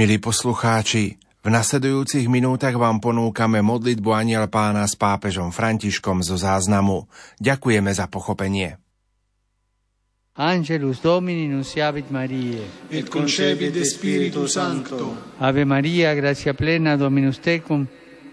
Milí poslucháči, v nasledujúcich minútach vám ponúkame modlitbu Aniel pána s pápežom Františkom zo záznamu. Ďakujeme za pochopenie. Angelus Domini nunciavit Mariae. Et concepit Spiritu Sancto. Ave Maria, gratia plena, Dominus tecum,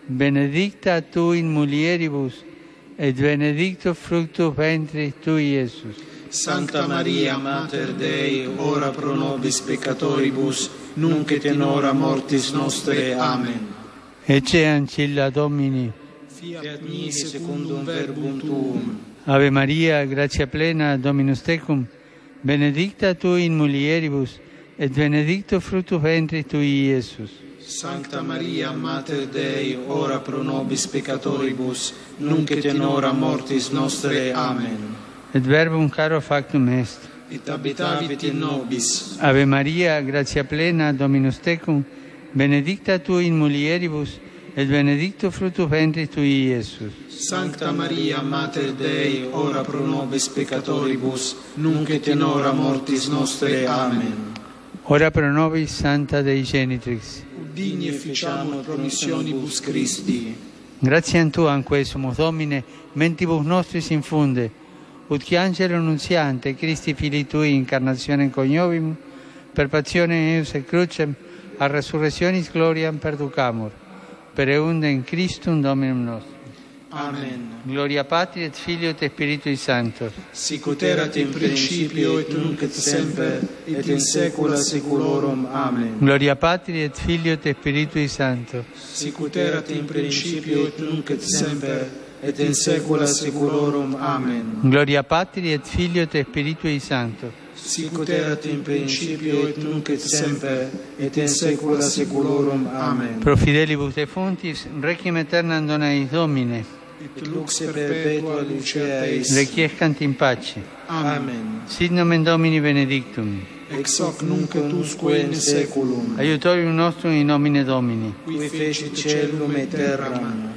benedicta tu in mulieribus, et benedictus fructus ventris tui, Iesus. Santa Maria, Mater Dei, ora pro nobis peccatoribus, nunc et in hora mortis nostre. Amen. Ecce ancilla Domini. Fiat mi secundum verbum tuum. Ave Maria, gratia plena, Dominus tecum, benedicta tu in mulieribus, et benedictus fructus ventris tui, Iesus. Sancta Maria, Mater Dei, ora pro nobis peccatoribus, nunc et in hora mortis nostre. Amen. et verbum caro factum est. Et habitavit in nobis. Ave Maria, gratia plena, Dominus tecum, benedicta tu in mulieribus, et benedictus fructus ventris tui, Iesus. Sancta Maria, Mater Dei, ora pro nobis peccatoribus, nunc et in hora mortis nostre. Amen. Ora pro nobis, Santa Dei Genitrix. Digni efficiamur promissionibus Christi. Gratiam Tuam, anque sumus Domine, mentibus nostris infunde, ut angelo nunziante, Christi Fili Tui, incarnazione coniovim, per passione eius et crucem, a resurrectionis gloriam perducamur, per eundem in Christum Dominum nostrum. Amen. Gloria Patri et Filio et Spiritui Sancto. Sic ut erat in principio et nunc et semper et in saecula saeculorum. Amen. Gloria Patri et Filio et Spiritui Sancto. Sic ut erat in principio et nunc et semper et in saecula saeculorum. Amen. Gloria Patri et Filio et Spiritui Sancto. Sic ut erat in principio et nunc et semper et in saecula saeculorum. Amen. Pro fidelibus defuntis, requiem aeternam dona eis Domine. Et lux perpetua lucea eis. Requiescant in pace. Amen. Sit nomen Domini benedictum. Ex hoc nunc et usque in saeculum. Aiutorium nostrum in nomine Domini. Qui fecit celum et terram.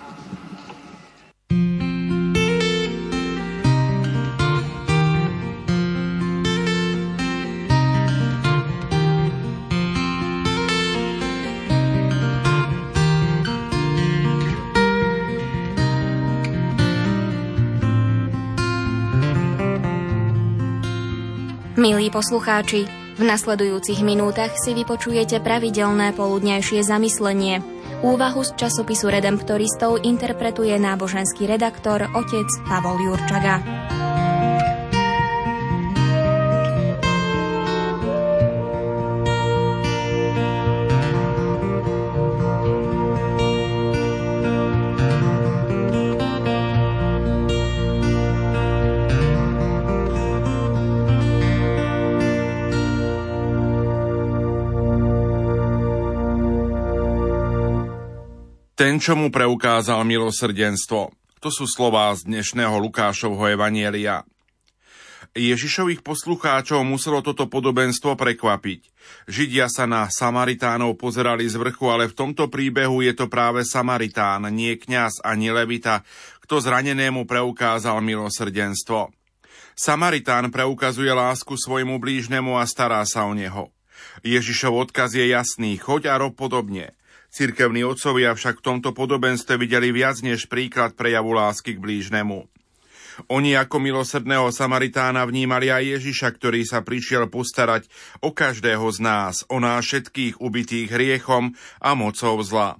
Milí poslucháči, v nasledujúcich minútach si vypočujete pravidelné poludnejšie zamyslenie. Úvahu z časopisu Redemptoristov interpretuje náboženský redaktor otec Pavol Jurčaga. Ten, čo mu preukázal milosrdenstvo. To sú slová z dnešného Lukášovho evanielia. Ježišových poslucháčov muselo toto podobenstvo prekvapiť. Židia sa na Samaritánov pozerali z vrchu, ale v tomto príbehu je to práve Samaritán, nie kňaz ani levita, kto zranenému preukázal milosrdenstvo. Samaritán preukazuje lásku svojmu blížnemu a stará sa o neho. Ježišov odkaz je jasný, choď a rob podobne. Cirkevní otcovia však v tomto podobenstve videli viac než príklad prejavu lásky k blížnemu. Oni ako milosrdného Samaritána vnímali aj Ježiša, ktorý sa prišiel postarať o každého z nás, o nás všetkých ubitých hriechom a mocou zla.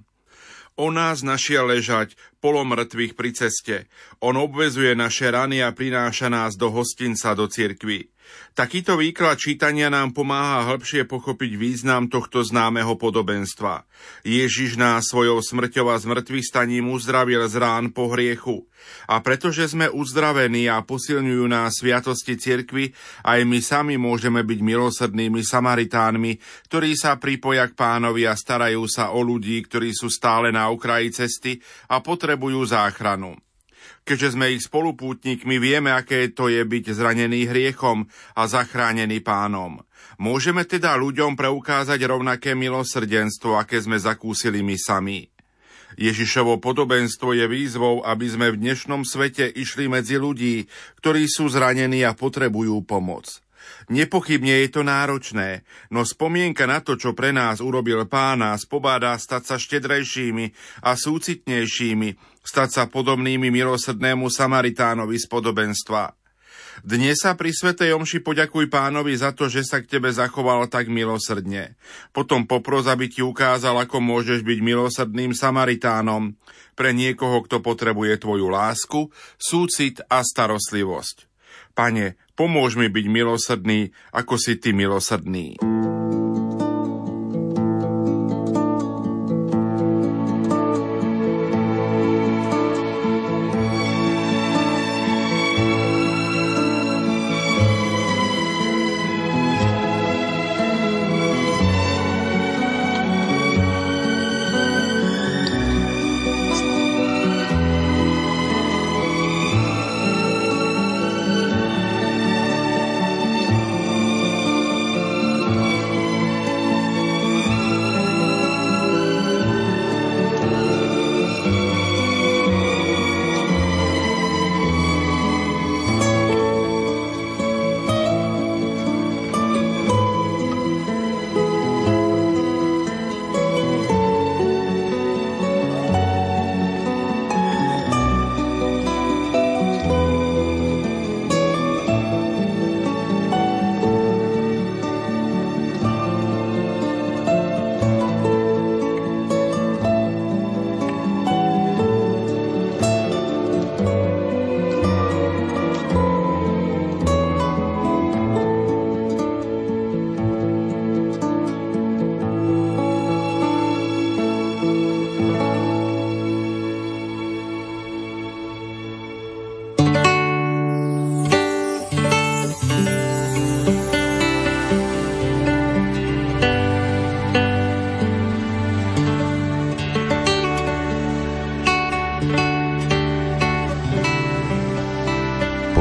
O nás našiel ležať polomrtvých pri ceste. On obvezuje naše rany a prináša nás do hostinca, do cirkvy. Takýto výklad čítania nám pomáha hĺbšie pochopiť význam tohto známeho podobenstva. Ježiš nás svojou smrťou a zmrtvých staním uzdravil z rán po hriechu. A pretože sme uzdravení a posilňujú nás sviatosti cirkvy, aj my sami môžeme byť milosrdnými Samaritánmi, ktorí sa pripoja k pánovi a starajú sa o ľudí, ktorí sú stále na okraji cesty a potrebujú záchranu. Keďže sme ich spolupútnikmi, vieme, aké to je byť zranený hriechom a zachránený pánom. Môžeme teda ľuďom preukázať rovnaké milosrdenstvo, aké sme zakúsili my sami. Ježišovo podobenstvo je výzvou, aby sme v dnešnom svete išli medzi ľudí, ktorí sú zranení a potrebujú pomoc. Nepochybne je to náročné, no spomienka na to, čo pre nás urobil pán, nás pobáda stať sa štedrejšími a súcitnejšími, stať sa podobnými milosrdnému Samaritánovi z podobenstva. Dnes sa pri Svetej Omši poďakuj pánovi za to, že sa k tebe zachoval tak milosrdne. Potom popros, aby ti ukázal, ako môžeš byť milosrdným Samaritánom pre niekoho, kto potrebuje tvoju lásku, súcit a starostlivosť. Pane, pomôž mi byť milosrdný, ako si ty milosrdný.